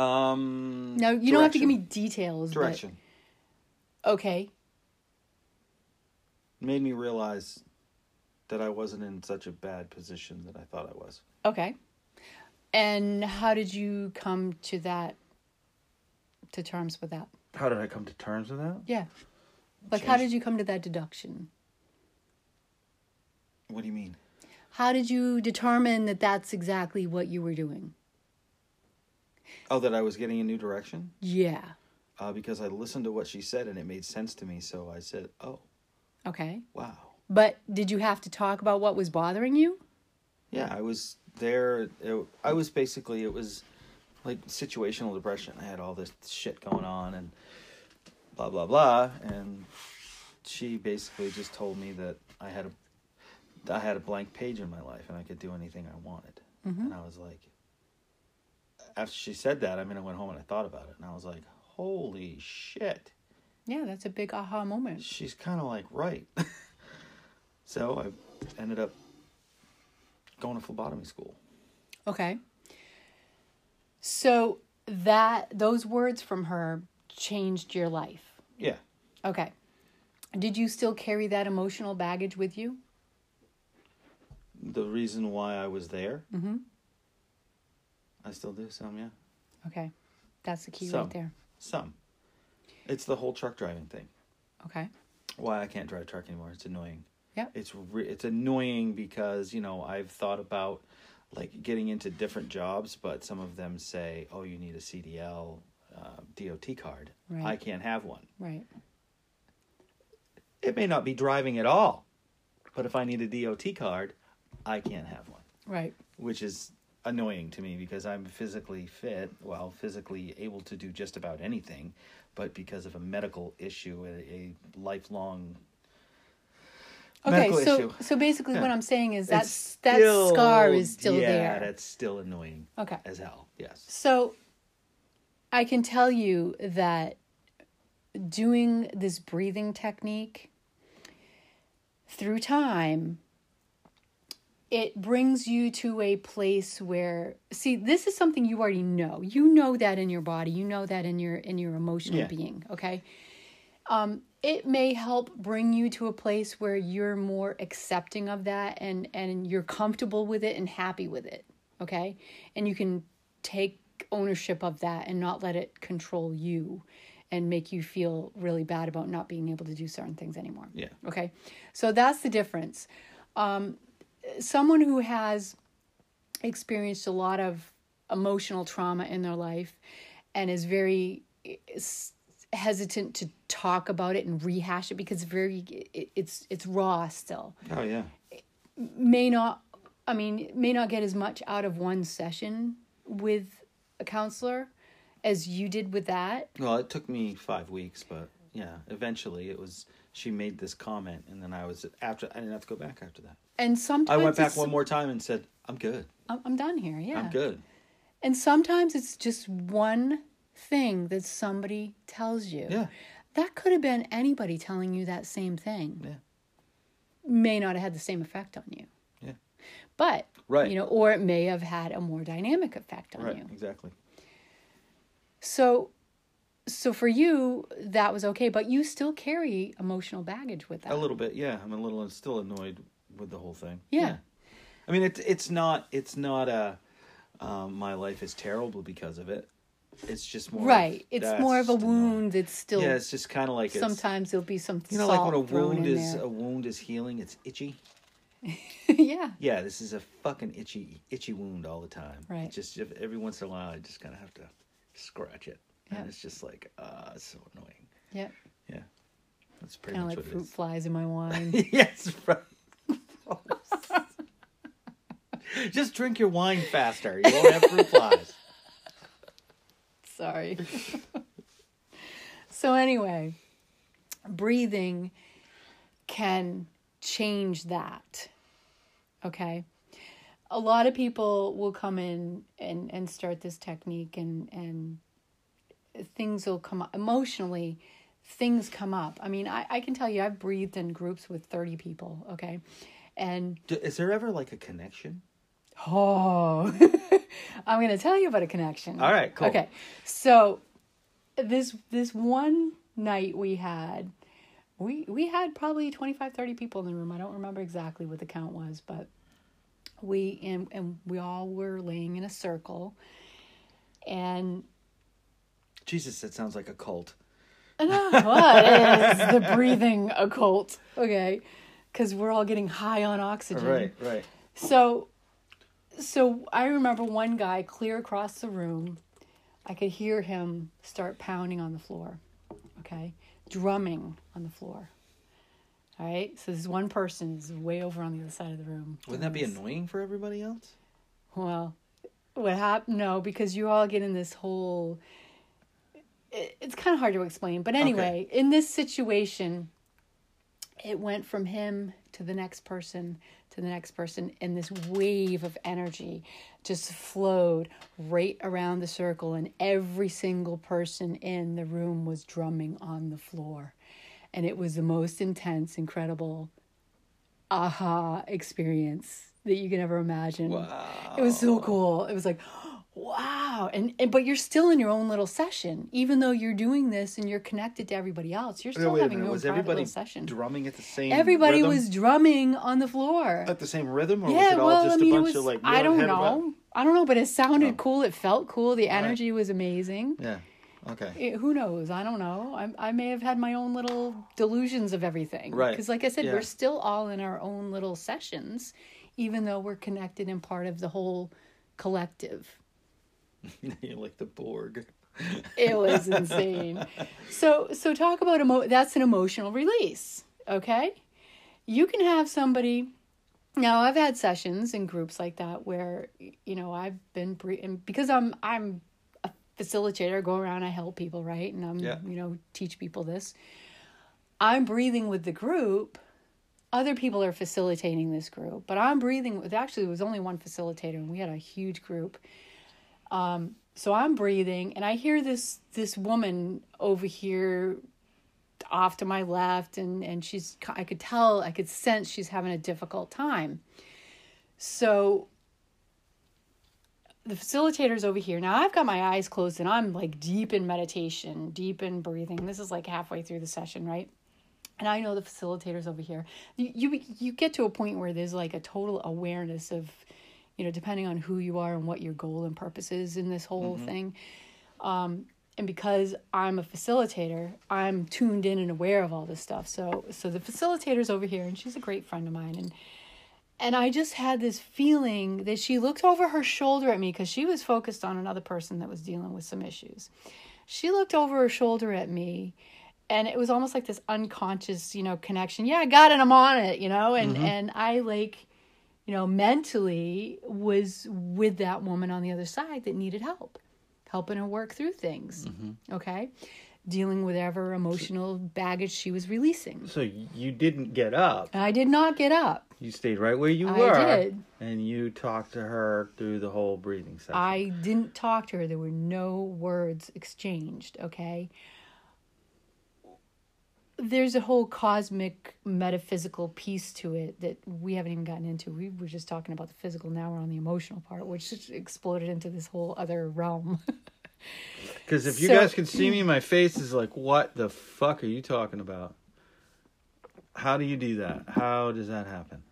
Um.
Now you don't have to give me
direction.
details. but-
direction.
okay,
Made me realize that I wasn't in such a bad position that I thought I was.
Okay. And how did you come to that, to terms with that?
How did I come to terms with that?
Yeah. Like, how did you come to that deduction?
What do you mean?
How did you determine that that's exactly what you were doing?
Oh, that I was getting a new direction?
Yeah.
Uh, because I listened to what she said and it made sense to me. So I said, oh,
Okay.
wow.
But did you have to talk about what was bothering you?
Yeah, I was there. It, I was basically, it was like situational depression. I had all this shit going on and blah, blah, blah. And she basically just told me that I had a, I had a blank page in my life and I could do anything I wanted. Mm-hmm. And I was like, after she said that, I mean, I went home and I thought about it and I was like, holy shit.
Yeah, that's a big aha moment.
she's kind of like right. so I ended up going to phlebotomy school.
Okay. So that those words from her changed your life.
Yeah.
Okay. Did you still carry that emotional baggage with you?
The reason why I was there. Mm-hmm. I still do some, yeah.
Okay. That's the key
Some.
right there.
Some. It's the whole truck driving thing.
Okay.
Why I can't drive a truck anymore. It's annoying.
Yeah.
It's re- it's annoying because you know I've thought about like getting into different jobs, but some of them say, "Oh, you need a CDL uh, DOT card."
Right.
I can't have one.
Right.
It may not be driving at all, but if I need a DOT card, I can't have one,
Right.
which is annoying to me because I'm physically fit, well, physically able to do just about anything, but because of a medical issue, a, a lifelong
Okay, so
issue.
so basically what I'm saying is that that
still-
scar is still
yeah,
there.
that's still annoying
Okay.
as hell. Yes.
So I can tell you that doing this breathing technique through time it brings you to a place where see this is something you already know you know that in your body you know that in your in your emotional
Yeah.
being okay um it may help bring you to a place where you're more accepting of that and and you're comfortable with it and happy with it okay and you can take ownership of that and not let it control you and make you feel really bad about not being able to do certain things anymore
Yeah.
Okay. So that's the difference. Um, someone who has experienced a lot of emotional trauma in their life and is very is hesitant to talk about it and rehash it because very it, it's it's raw still
Oh yeah.
may not i mean may not get as much out of one session with a counselor as you did with that
Well, it took me five weeks, but yeah, eventually it was. She made this comment, and then I was after. I didn't have to go back after that.
and sometimes I
went back one more time and said, "I'm good.
I'm, done here yeah
I'm good."
And sometimes it's just one thing that somebody tells you.
Yeah.
That could have been anybody telling you that same thing.
Yeah.
May not have had the same effect on you.
Yeah.
But,
Right.
you know, or it may have had a more dynamic effect on
Right.
you.
Exactly.
So so for you that was okay, but you still carry emotional baggage with that.
A little bit. Yeah. I'm a little still annoyed with the whole thing.
Yeah.
I mean, it's it's not it's not a. Um, my life is terrible because of it. It's just more. of-
Right. It's more of a wound. It's still
Yeah, it's just kind of like
sometimes there'll be some
You know, like when a wound is
there.
a wound is healing, it's itchy.
yeah.
Yeah, this is a fucking itchy, itchy wound all the time.
Right.
It's just if, every once in a while, I just kind of have to scratch it,
Yeah.
and it's just like, ah, it's so annoying.
Yeah.
Yeah, that's pretty
Kind of
much
like
what
fruit
it
flies in my wine.
yes, right. just drink your wine faster. You won't have fruit flies.
Sorry. so, anyway, breathing can change that. Okay. A lot of people will come in and, and start this technique, and, and things will come up emotionally. Things come up. I mean, I, I can tell you, I've breathed in groups with 30 people. Okay. And
D- Is there ever like a connection?
Oh, I'm going to tell you about a connection.
All right, cool.
Okay, so this this one night we had, we we had probably 25, 30 people in the room. I don't remember exactly what the count was, but we and and we all were laying in a circle, and
Jesus, that sounds like a cult.
what is the breathing occult? Okay, because we're all getting high on oxygen.
Right, right.
So, so I remember one guy clear across the room. I could hear him start pounding on the floor. Okay, drumming on the floor. All right. So this one person is way over on the other side of the room.
Wouldn't that be annoying for everybody else?
Well, what happened? No, because you all get in this whole. It- It's kind of hard to explain, but anyway, in this situation, it went from him to the next person to the next person, and this wave of energy just flowed right around the circle, and every single person in the room was drumming on the floor. And it was the most intense, incredible aha experience that you can ever imagine.
Wow.
It was so cool. It was like, wow. And, and but you're still in your own little session, even though you're doing this and you're connected to everybody else. You're still
a
having your own
was
private
everybody
little session.
drumming at the same?
Everybody
rhythm?
was drumming on the floor.
at the same rhythm, or was
yeah,
it all
well,
just
I mean,
a bunch
was.
of like?
I don't know. I don't know, but it sounded
Oh.
cool. It felt cool. The energy was amazing.
Yeah. Okay.
It- who knows? I don't know. I, I may have had my own little delusions of everything.
Right.
Because, like I said,
Yeah.
we're still all in our own little sessions, even though we're connected and part of the whole collective.
Like the Borg.
It was insane. So, so talk about emo. That's an emotional release. Okay, you can have somebody. Now, I've had sessions in groups like that where you know I've been bre- and because I'm I'm a facilitator. I go around, I help people, right, and I'm
Yeah.
you know teach people this. I'm breathing with the group. Other people are facilitating this group, but I'm breathing with. Actually, it was only one facilitator, and we had a huge group Um, so I'm breathing and I hear this this woman over here off to my left and and she's I could tell I could sense she's having a difficult time. So the facilitator's over here. Now I've got my eyes closed and I'm like deep in meditation, deep in breathing. This is like halfway through the session, right? And I know the facilitator's over here. You you, you get to a point where there's like a total awareness of you know, depending on who you are and what your goal and purpose is in this whole thing. Um, and because I'm a facilitator, I'm tuned in and aware of all this stuff. So, so the facilitator's over here, and she's a great friend of mine, and and I just had this feeling that she looked over her shoulder at me because she was focused on another person that was dealing with some issues. She looked over her shoulder at me, and it was almost like this unconscious, you know, connection. Yeah, I got it. I'm on it. You know, and and I like you know, mentally was with that woman on the other side that needed help, helping her work through things. Mm-hmm. Okay. Dealing with whatever emotional baggage she was releasing.
So you didn't get up.
I did not get up.
You stayed right where you
I
were.
did.
And you talked to her through the whole breathing session.
I didn't talk to her. There were no words exchanged. Okay. There's a whole cosmic metaphysical piece to it that we haven't even gotten into. We were just talking about the physical. Now we're on the emotional part, which just exploded into this whole other realm.
Because if you
So-
guys can see me, my face is like, what the fuck are you talking about? How do you do that? How does that happen?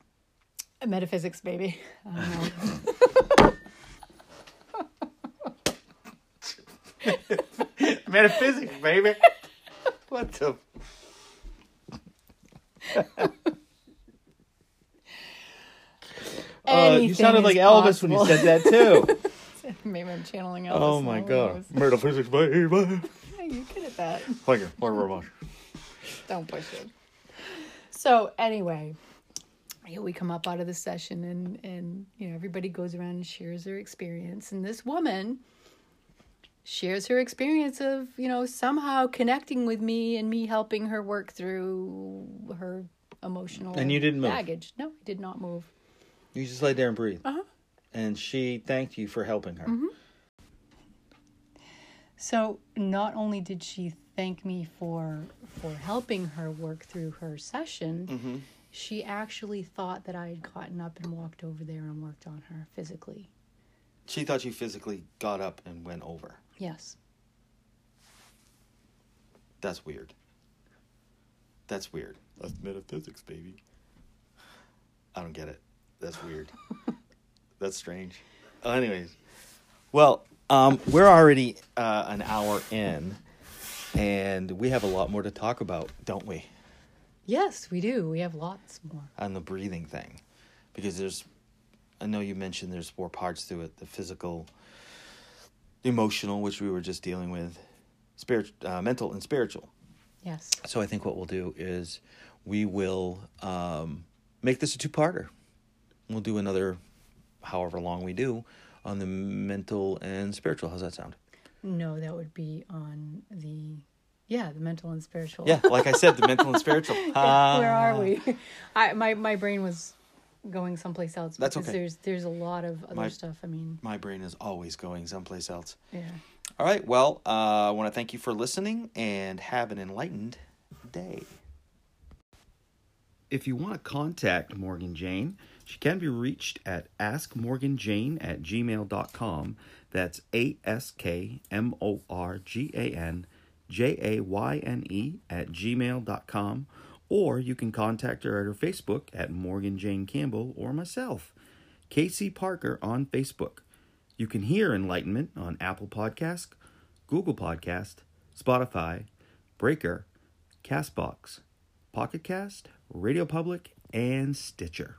Metaphysics, baby. I.
Metaphysics, baby. what the?
Uh, you sounded like Elvis when you said that too.
Maybe I'm channeling Elvis.
oh my god.
knows?
Metaphysics, baby.
Yeah, you're good at that.
Thank you. Thank you very much.
Don't push it. So anyway, yeah, we come up out of the session and and you know everybody goes around and shares their experience and this woman shares her experience of you know somehow connecting with me and me helping her work through her emotional
And you didn't move?
baggage. No, I did not move.
You just lay there and breathe.
Uh-huh.
And she thanked you for helping her.
So not only did she thank me for for helping her work through her session, she actually thought that I had gotten up and walked over there and worked on her physically.
She thought you physically got up and went over.
Yes.
That's weird. That's weird. That's metaphysics, baby. I don't get it. That's weird. That's strange. Uh, anyways, well, um, we're already uh, an hour in, and we have a lot more to talk about, don't we?
Yes, we do. We have lots more.
On the breathing thing, because there's, I know you mentioned there's four parts to it: the physical, emotional, which we were just dealing with, spirit, uh, mental, and spiritual.
Yes.
So I think what we'll do is we will um, make this a two-parter. We'll do another, however long we do, on the mental and spiritual. How's that sound?
No, that would be on the yeah, the mental and spiritual.
Yeah, like I said, the mental and spiritual.
Where
Ah.
are we? I my my brain was going someplace else
That's
because
okay.
there's there's a lot of other
My-
stuff. I mean,
My brain is always going someplace else.
yeah.
All right. Well, uh, I want to thank you for listening and have an enlightened day.
If you want to contact Morgan Jayne,
She can be reached at askmorganjayne at gmail.com. That's A S K M O R G A N J A Y N E at gmail.com. Or you can contact her at her Facebook at Morgan Jayne Campbell or myself, Casey Parker, on Facebook. You can hear Enlightenment on Apple Podcast, Google Podcast, Spotify, Breaker, Castbox, Pocket Cast, Radio Public, and Stitcher.